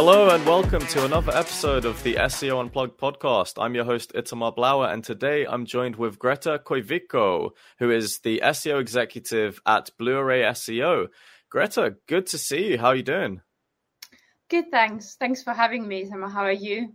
Hello and welcome to another episode of the SEO Unplugged podcast. I'm your host Itamar Blauer and today I'm joined with Greta Koivikko, who is the SEO executive at Blue Array SEO. Greta, good to see you. How are you doing? Good, thanks. Thanks for having me, Itamar. How are you?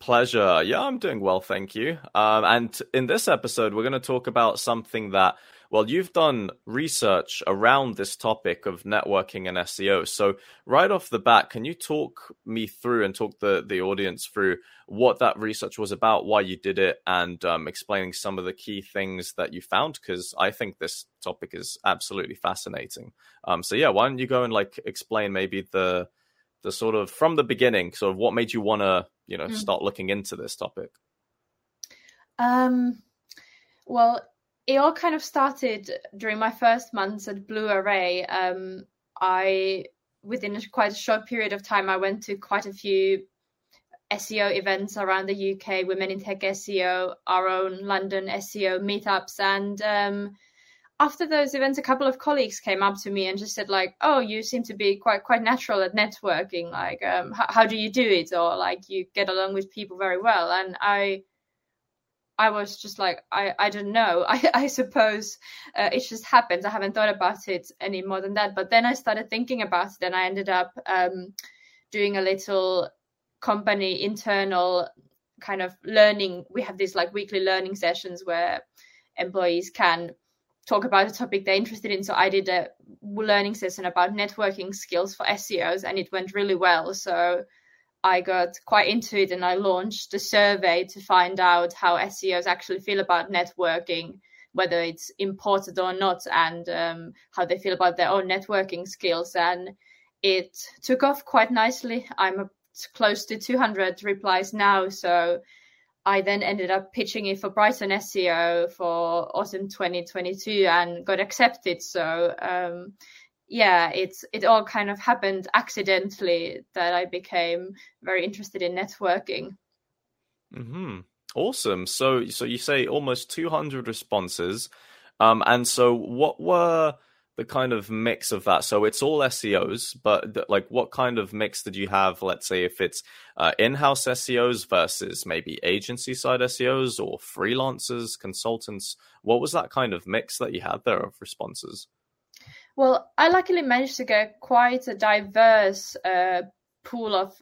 Pleasure. Yeah, I'm doing well, thank you. Um, and in this episode, we're going to talk about something that well, you've done research around this topic of networking and SEO. So, right off the bat, can you talk me through and talk the, the audience through what that research was about, why you did it, and um, explaining some of the key things that you found? Because I think this topic is absolutely fascinating. Um, so, yeah, why don't you go and like explain maybe the the sort of from the beginning, sort of what made you want to you know mm. start looking into this topic? Um. Well, it all kind of started during my first months at Blue Array. Um, I within quite a short period of time, I went to quite a few SEO events around the UK, Women in Tech SEO, our own London SEO meetups, and um, after those events, a couple of colleagues came up to me and just said like, "Oh, you seem to be quite quite natural at networking. Like, um, how, how do you do it? Or like, you get along with people very well." And I I was just like, I, I don't know. I, I suppose uh, it just happens. I haven't thought about it any more than that. But then I started thinking about it and I ended up um, doing a little company internal kind of learning. We have these like weekly learning sessions where employees can talk about a topic they're interested in. So I did a learning session about networking skills for SEOs and it went really well. So I got quite into it and I launched a survey to find out how SEOs actually feel about networking, whether it's important or not, and um, how they feel about their own networking skills. And it took off quite nicely. I'm close to 200 replies now. So I then ended up pitching it for Brighton SEO for autumn 2022 and got accepted. So um, yeah, it's it all kind of happened accidentally that I became very interested in networking. Hmm. Awesome. So so you say almost 200 responses, um, and so what were the kind of mix of that? So it's all SEOs, but th- like what kind of mix did you have? Let's say if it's uh, in-house SEOs versus maybe agency side SEOs or freelancers, consultants. What was that kind of mix that you had there of responses? Well, I luckily managed to get quite a diverse uh, pool of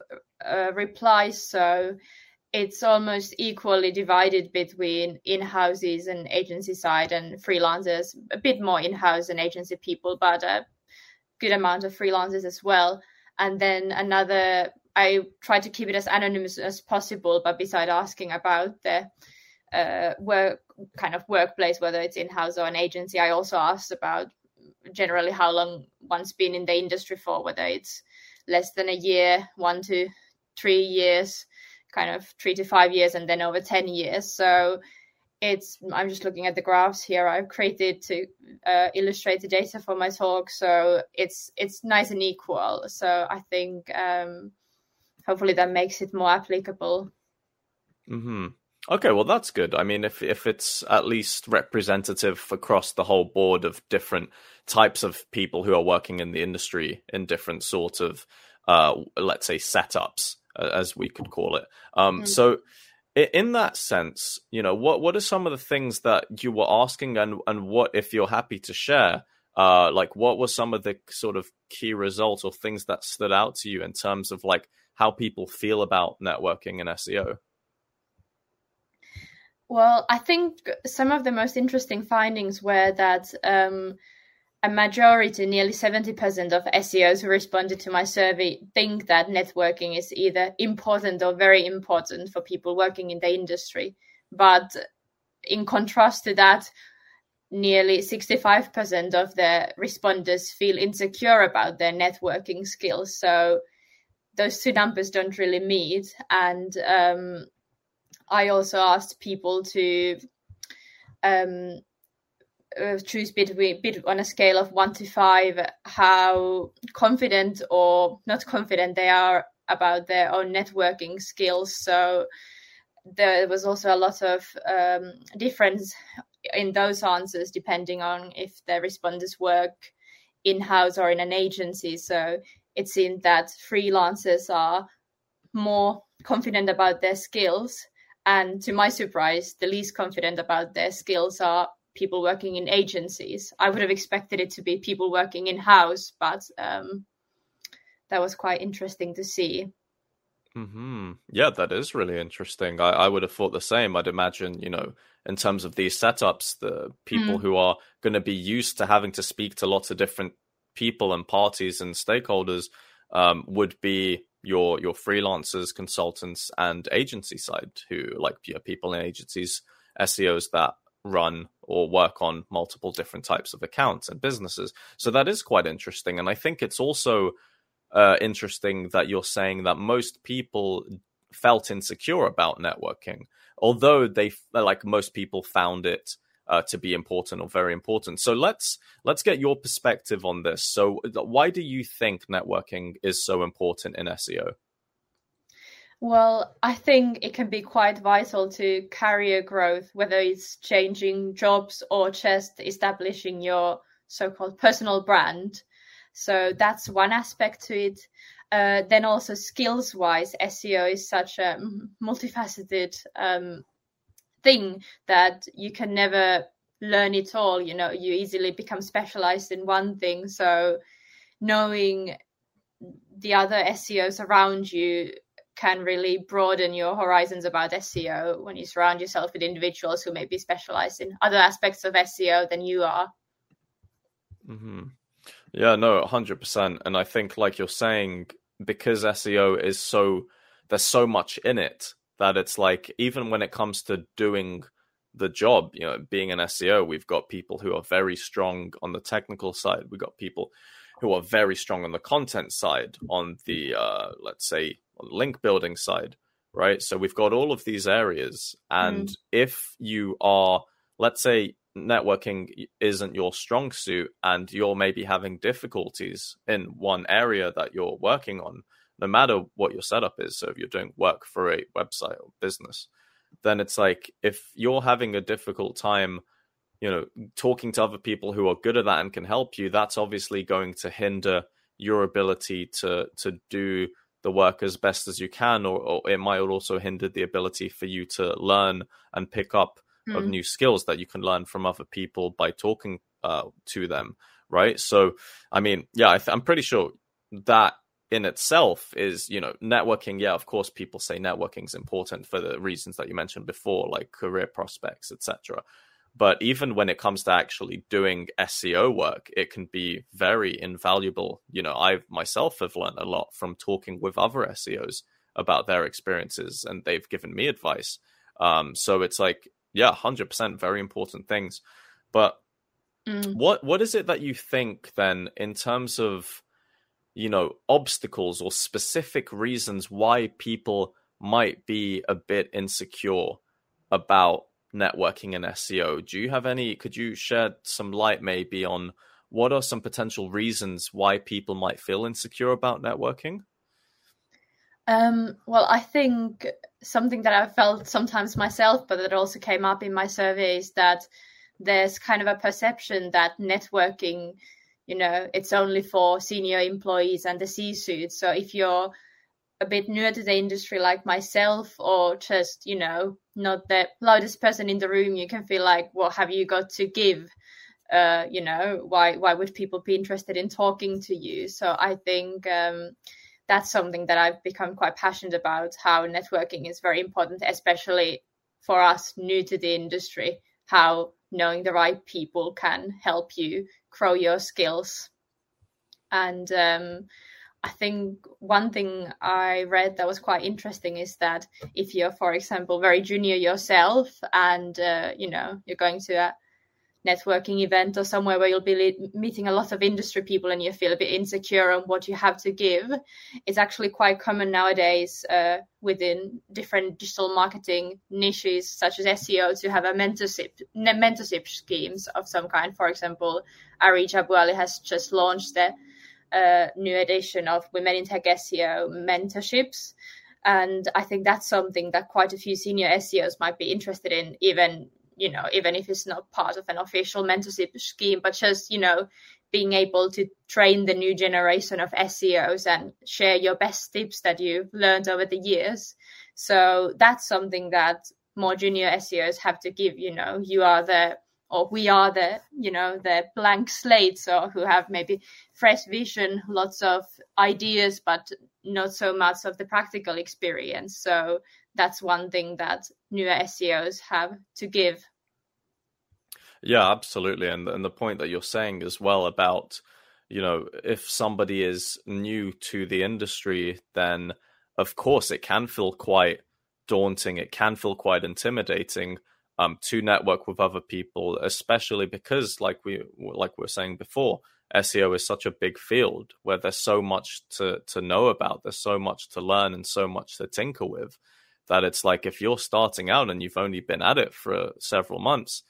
uh, replies, so it's almost equally divided between in-houses and agency side and freelancers. A bit more in-house and agency people, but a good amount of freelancers as well. And then another, I try to keep it as anonymous as possible, but beside asking about the uh, work kind of workplace, whether it's in-house or an agency, I also asked about generally how long one's been in the industry for, whether it's less than a year, one to three years, kind of three to five years, and then over 10 years. So it's, I'm just looking at the graphs here I've created to uh, illustrate the data for my talk. So it's, it's nice and equal. So I think um, hopefully that makes it more applicable. Hmm. Okay, well that's good. I mean, if if it's at least representative across the whole board of different types of people who are working in the industry in different sort of, uh, let's say, setups, as we could call it. Um, mm. So, in that sense, you know, what what are some of the things that you were asking, and and what, if you're happy to share, uh, like what were some of the sort of key results or things that stood out to you in terms of like how people feel about networking and SEO? Well, I think some of the most interesting findings were that um, a majority, nearly 70% of SEOs who responded to my survey think that networking is either important or very important for people working in the industry. But in contrast to that, nearly 65% of the respondents feel insecure about their networking skills. So those two numbers don't really meet. And um, I also asked people to um, uh, choose between bit on a scale of one to five how confident or not confident they are about their own networking skills. So there was also a lot of um, difference in those answers depending on if the respondents work in house or in an agency. So it seemed that freelancers are more confident about their skills. And to my surprise, the least confident about their skills are people working in agencies. I would have expected it to be people working in house, but um, that was quite interesting to see. Hmm. Yeah, that is really interesting. I, I would have thought the same. I'd imagine, you know, in terms of these setups, the people mm. who are going to be used to having to speak to lots of different people and parties and stakeholders um, would be your your freelancers, consultants, and agency side who like you people in agencies, SEOs that run or work on multiple different types of accounts and businesses. So that is quite interesting, and I think it's also uh, interesting that you're saying that most people felt insecure about networking, although they like most people found it uh, to be important or very important. So let's let's get your perspective on this. So why do you think networking is so important in SEO? Well, I think it can be quite vital to career growth, whether it's changing jobs or just establishing your so-called personal brand. So that's one aspect to it. Uh, then also skills wise, SEO is such a multifaceted um, thing that you can never learn it all. You know, you easily become specialized in one thing. So knowing the other SEOs around you can really broaden your horizons about SEO when you surround yourself with individuals who may be specialized in other aspects of SEO than you are. Mm-hmm. Yeah, no, 100%. And I think, like you're saying, because SEO is so, there's so much in it that it's like, even when it comes to doing the job, you know, being an SEO, we've got people who are very strong on the technical side. We've got people who are very strong on the content side, on the, uh, let's say, link building side, right? So we've got all of these areas. And mm. if you are, let's say, networking isn't your strong suit and you're maybe having difficulties in one area that you're working on, no matter what your setup is. So if you're doing work for a website or business, then it's like if you're having a difficult time, you know, talking to other people who are good at that and can help you, that's obviously going to hinder your ability to to do the work as best as you can, or, or it might also hinder the ability for you to learn and pick up mm. of new skills that you can learn from other people by talking uh, to them, right? So, I mean, yeah, I th- I'm pretty sure that in itself is you know networking. Yeah of course people say networking is important for the reasons that you mentioned before like career prospects etc but even when it comes to actually doing seo work it can be very invaluable. You know i myself have learned a lot from talking with other seos about their experiences and they've given me advice. Um, so it's like yeah 100% very important things. But mm. what what is it that you think then in terms of you know, obstacles or specific reasons why people might be a bit insecure about networking and SEO. Do you have any? Could you shed some light maybe on what are some potential reasons why people might feel insecure about networking? Um, well, I think something that I've felt sometimes myself, but that also came up in my surveys that there's kind of a perception that networking you know it's only for senior employees and the c-suite. So if you're a bit newer to the industry like myself or just you know not the loudest person in the room you can feel like what have you got to give? Uh, you know why why would people be interested in talking to you? So i think um, that's something that i've become quite passionate about how networking is very important especially for us new to the industry how knowing the right people can help you grow your skills. And um, I think one thing I read that was quite interesting is that if you're, for example, very junior yourself and, uh, you know, you're going to a networking event or somewhere where you'll be meeting a lot of industry people and you feel a bit insecure on what you have to give it's actually quite common nowadays uh, within different digital marketing niches such as seo to have a mentorship mentorship schemes of some kind. For example Areej AbuAli has just launched a uh, new edition of women in tech seo mentorships. And i think that's something that quite a few senior seos might be interested in even you know, even if it's not part of an official mentorship scheme, but just, you know, being able to train the new generation of SEOs and share your best tips that you've learned over the years. So that's something that more junior SEOs have to give, you know, you are the or we are the you know the blank slates or who have maybe fresh vision lots of ideas but not so much of the practical experience so that's one thing that newer seos have to give. Yeah absolutely. And, and the point that you're saying as well about you know if somebody is new to the industry then of course it can feel quite daunting. It can feel quite intimidating um, to network with other people, especially because, like we like we were saying before, SEO is such a big field where there's so much to to know about, there's so much to learn, and so much to tinker with. That it's like if you're starting out and you've only been at it for several months,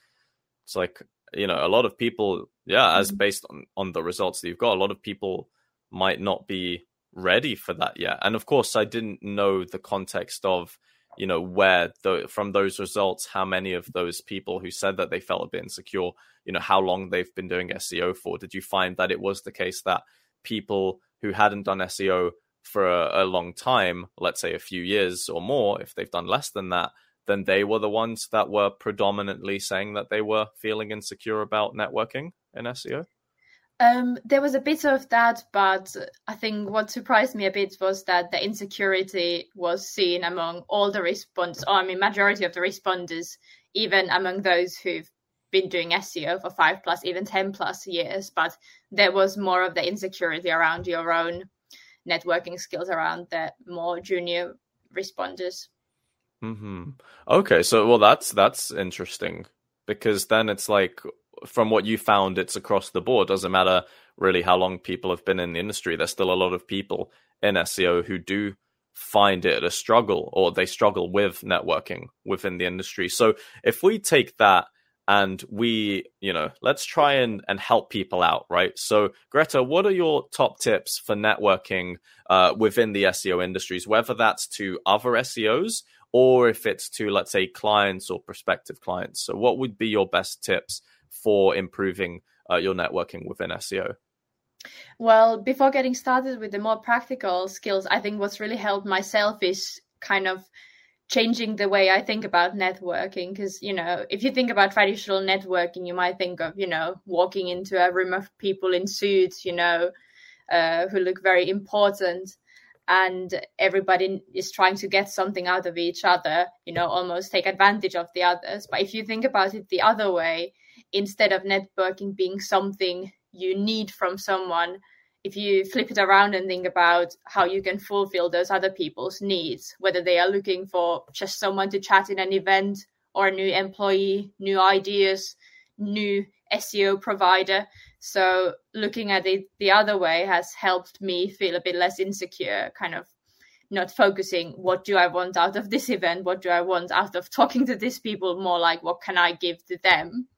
it's like you know a lot of people, yeah, as mm-hmm. based on on the results that you've got, a lot of people might not be ready for that yet. And of course, I didn't know the context of you know where the, from those results how many of those people who said that they felt a bit insecure you know how long they've been doing seo for did you find that it was the case that people who hadn't done seo for a, a long time let's say a few years or more if they've done less than that then they were the ones that were predominantly saying that they were feeling insecure about networking in seo um, there was a bit of that, but I think what surprised me a bit was that the insecurity was seen among all the respondents, or I mean, majority of the responders, even among those who've been doing SEO for five plus, even 10 plus years. But there was more of the insecurity around your own networking skills around the more junior responders. Hmm. Okay. So, well, that's that's interesting because then it's like from what you found, it's across the board. Doesn't matter really how long people have been in the industry. There's still a lot of people in SEO who do find it a struggle or they struggle with networking within the industry. So if we take that and we, you know, let's try and, and help people out, right? So Greta, what are your top tips for networking uh, within the SEO industries, whether that's to other SEOs or if it's to, let's say, clients or prospective clients? So what would be your best tips for improving uh, your networking within SEO? Well, before getting started with the more practical skills, I think what's really helped myself is kind of changing the way I think about networking. Because, you know, if you think about traditional networking, you might think of, you know, walking into a room of people in suits, you know, uh, who look very important. And everybody is trying to get something out of each other, you know, almost take advantage of the others. But if you think about it the other way, instead of networking being something you need from someone if you flip it around and think about how you can fulfill those other people's needs whether they are looking for just someone to chat in an event or a new employee new ideas new seo provider. So looking at it the other way has helped me feel a bit less insecure kind of not focusing what do i want out of this event? What do i want out of talking to these people? More like what can i give to them?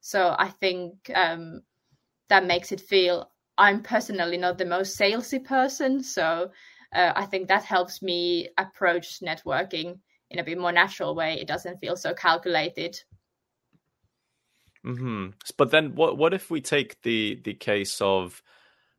So I think um, that makes it feel I'm personally not the most salesy person. So uh, I think that helps me approach networking in a bit more natural way. It doesn't feel so calculated. Hmm. But then, what what if we take the the case of,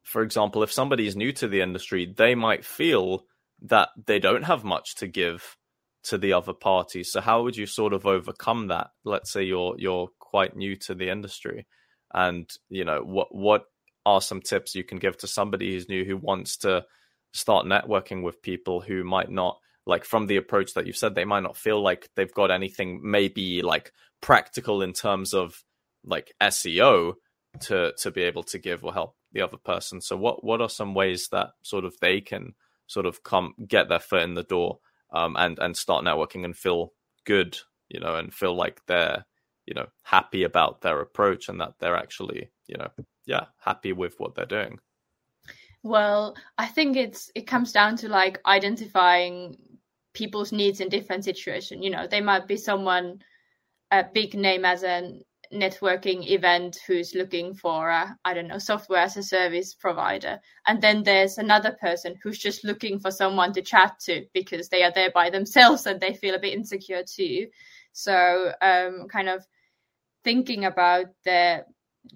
for example, if somebody is new to the industry, they might feel that they don't have much to give to the other party. So how would you sort of overcome that? Let's say you're you're quite new to the industry, and you know what what are some tips you can give to somebody who's new who wants to start networking with people who might not like from the approach that you've said they might not feel like they've got anything maybe like practical in terms of like SEO to to be able to give or help the other person. So what what are some ways that sort of they can sort of come get their foot in the door um, and and start networking and feel good, you know, and feel like they're you know happy about their approach and that they're actually you know yeah happy with what they're doing. Well, I think it's it comes down to like identifying people's needs in different situations. You know, they might be someone a big name as an networking event who's looking for a I don't know software as a service provider, and then there's another person who's just looking for someone to chat to because they are there by themselves and they feel a bit insecure too. So um, kind of thinking about the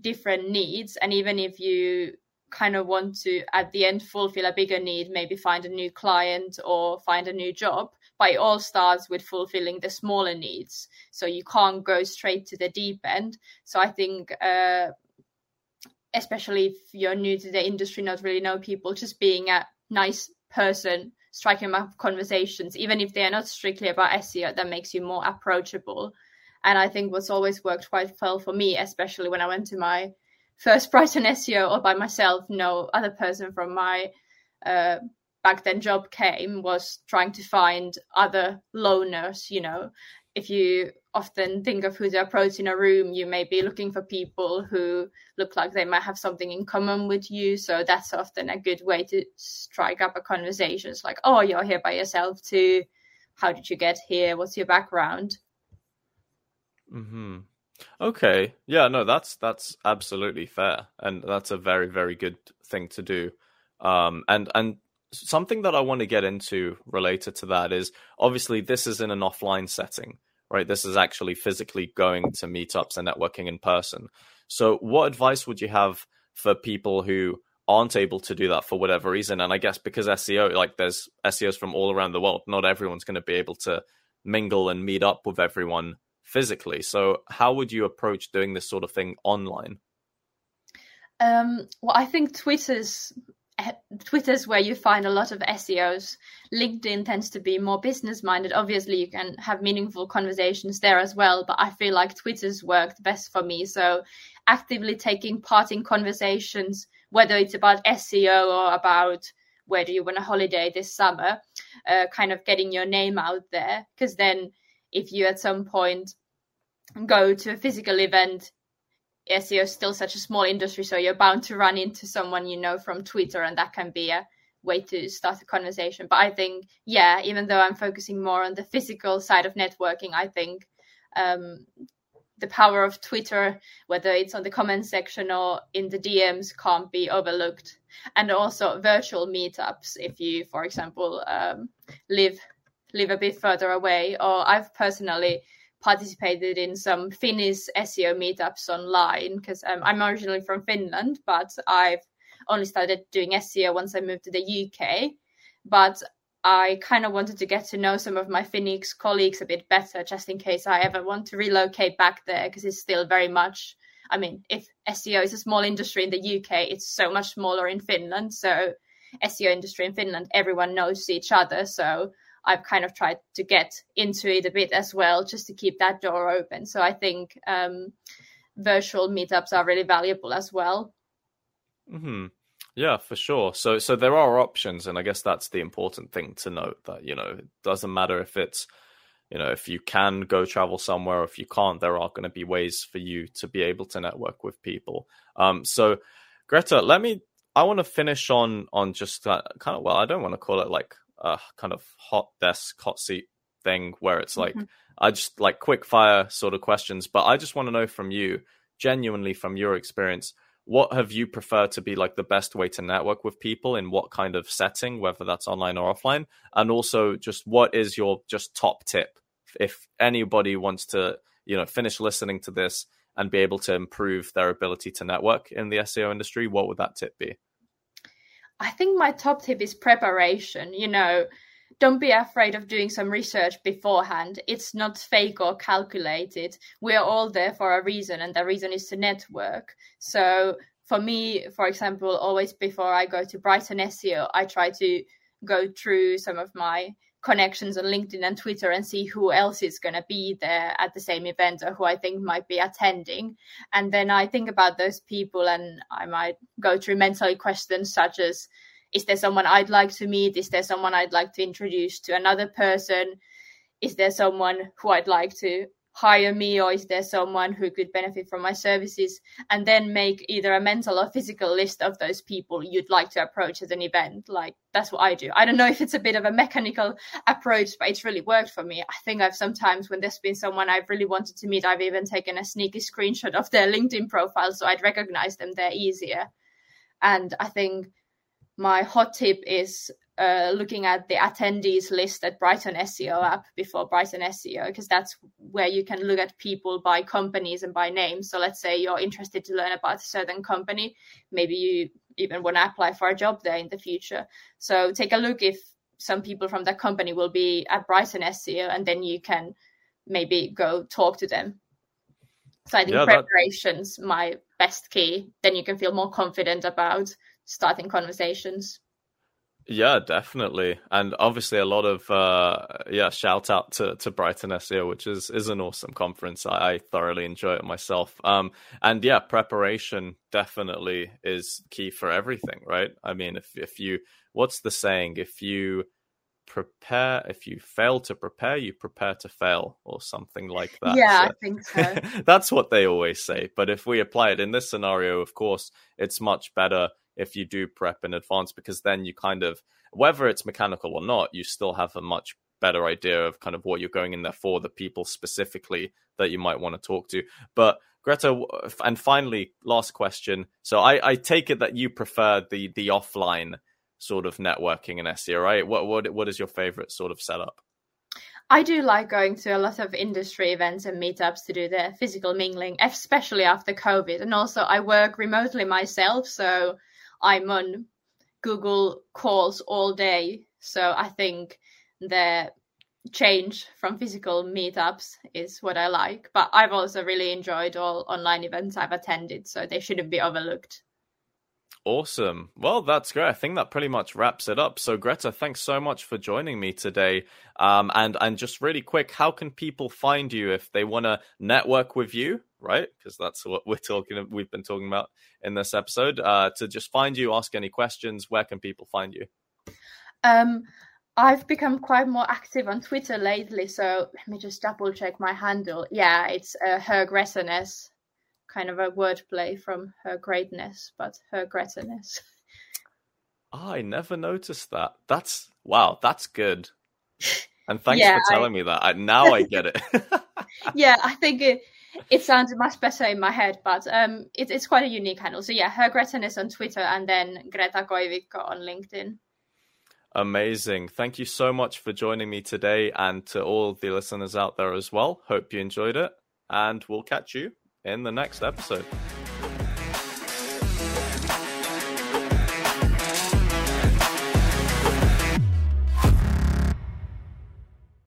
different needs and even if you kind of want to at the end fulfill a bigger need maybe find a new client or find a new job but it all starts with fulfilling the smaller needs. So you can't go straight to the deep end. So i think uh, especially if you're new to the industry not really know people just being a nice person striking up conversations even if they're not strictly about seo that makes you more approachable and i think what's always worked quite well for me especially when i went to my first Brighton SEO all by myself. No other person from my uh, back then job came was trying to find other loners. You know, if you often think of who to approach in a room, you may be looking for people who look like they might have something in common with you. So that's often a good way to strike up a conversation. It's like, oh, you're here by yourself too. How did you get here? What's your background? Hmm. Okay. Yeah, no, that's that's absolutely fair. And that's a very, very good thing to do. Um and and something that I want to get into related to that is obviously this is in an offline setting, right? This is actually physically going to meetups and networking in person. So what advice would you have for people who aren't able to do that for whatever reason? And I guess because SEO, like there's SEOs from all around the world, not everyone's going to be able to mingle and meet up with everyone physically. So, how would you approach doing this sort of thing online? Um, well, I think Twitter's eh, Twitter's where you find a lot of SEOs. LinkedIn tends to be more business minded. Obviously, you can have meaningful conversations there as well, but I feel like Twitter's worked best for me. So, actively taking part in conversations, whether it's about SEO or about where do you want a holiday this summer, uh, kind of getting your name out there, because then if you at some point go to a physical event SEO is still such a small industry, so you're bound to run into someone you know from Twitter, and that can be a way to start a conversation. But I think, yeah, even though I'm focusing more on the physical side of networking, I think um, the power of Twitter, whether it's on the comment section or in the DMs, can't be overlooked. And also virtual meetups, if you, for example, um, live live a bit further away, or I've personally participated in some Finnish SEO meetups online because um, I'm originally from Finland, but I've only started doing SEO once I moved to the UK. But I kind of wanted to get to know some of my Finnish colleagues a bit better, just in case I ever want to relocate back there, because it's still very much. I mean, if SEO is a small industry in the UK, it's so much smaller in Finland. So, SEO industry in Finland, everyone knows each other. So, I've kind of tried to get into it a bit as well, just to keep that door open. So I think um, virtual meetups are really valuable as well. Hmm. Yeah, for sure. So, so there are options, and I guess that's the important thing to note. That you know, it doesn't matter if it's, you know, if you can go travel somewhere, or if you can't, there are going to be ways for you to be able to network with people. Um. So, Greta, let me. I want to finish on on just uh, kind of well, I don't want to call it like a kind of hot desk, hot seat thing where it's like mm-hmm. I just like quick fire sort of questions. But I just want to know from you, genuinely from your experience, what have you preferred to be like the best way to network with people in what kind of setting, whether that's online or offline? And also just what is your just top tip if anybody wants to, you know, finish listening to this and be able to improve their ability to network in the SEO industry, what would that tip be? I think my top tip is preparation. You know, don't be afraid of doing some research beforehand. It's not fake or calculated. We're all there for a reason, and the reason is to network. So, for me, for example, always before I go to Brighton SEO, I try to go through some of my connections on LinkedIn and Twitter and see who else is going to be there at the same event or who I think might be attending. And then I think about those people and I might go through mentally questions such as Is there someone I'd like to meet? Is there someone I'd like to introduce to another person? Is there someone who I'd like to hire me or is there someone who could benefit from my services? And then make either a mental or physical list of those people you'd like to approach at an event. Like that's what i do. I don't know if it's a bit of a mechanical approach but it's really worked for me. I think i've sometimes when there's been someone i've really wanted to meet i've even taken a sneaky screenshot of their linkedin profile so i'd recognize them. There easier. And i think my hot tip is uh, looking at the attendees list at Brighton SEO app before Brighton SEO, because that's where you can look at people by companies and by names. So let's say you're interested to learn about a certain company, maybe you even want to apply for a job there in the future. So take a look if some people from that company will be at Brighton SEO, and then you can maybe go talk to them. So I think yeah, preparation's that... my best key. Then you can feel more confident about starting conversations. Yeah, definitely, and obviously a lot of uh, yeah. Shout out to to Brighton SEO, which is is an awesome conference. I, I thoroughly enjoy it myself. Um, and yeah, preparation definitely is key for everything, right? I mean, if if you what's the saying? If you prepare if you fail to prepare you prepare to fail or something like that yeah so, i think so that's what they always say but if we apply it in this scenario of course it's much better if you do prep in advance because then you kind of whether it's mechanical or not you still have a much better idea of kind of what you're going in there for the people specifically that you might want to talk to but greta and finally last question so i i take it that you prefer the the offline sort of networking and SEO, right? What what what is your favorite sort of setup? I do like going to a lot of industry events and meetups to do the physical mingling, especially after COVID. And also, I work remotely myself, so I'm on Google calls all day. So I think the change from physical meetups is what I like. But I've also really enjoyed all online events I've attended, so they shouldn't be overlooked. Awesome. Well, that's great. I think that pretty much wraps it up. So, Greta, thanks so much for joining me today. Um, and and just really quick, how can people find you if they want to network with you? Right, because that's what we're talking. We've been talking about in this episode. Uh, to just find you, ask any questions. Where can people find you? Um, I've become quite more active on Twitter lately. So let me just double check my handle. Yeah, it's uh, her Grettiness kind of a wordplay from her greatness, but her greatness. I never noticed that. That's wow, that's good. And thanks yeah, for telling I... me that. I, now I get it. yeah, I think it it sounds much better in my head, but um, it, it's quite a unique handle. So yeah, her Gretiness on Twitter, and then Greta Koivikko on LinkedIn. Amazing. Thank you so much for joining me today and to all the listeners out there as well. Hope you enjoyed it, and we'll catch you in the next episode.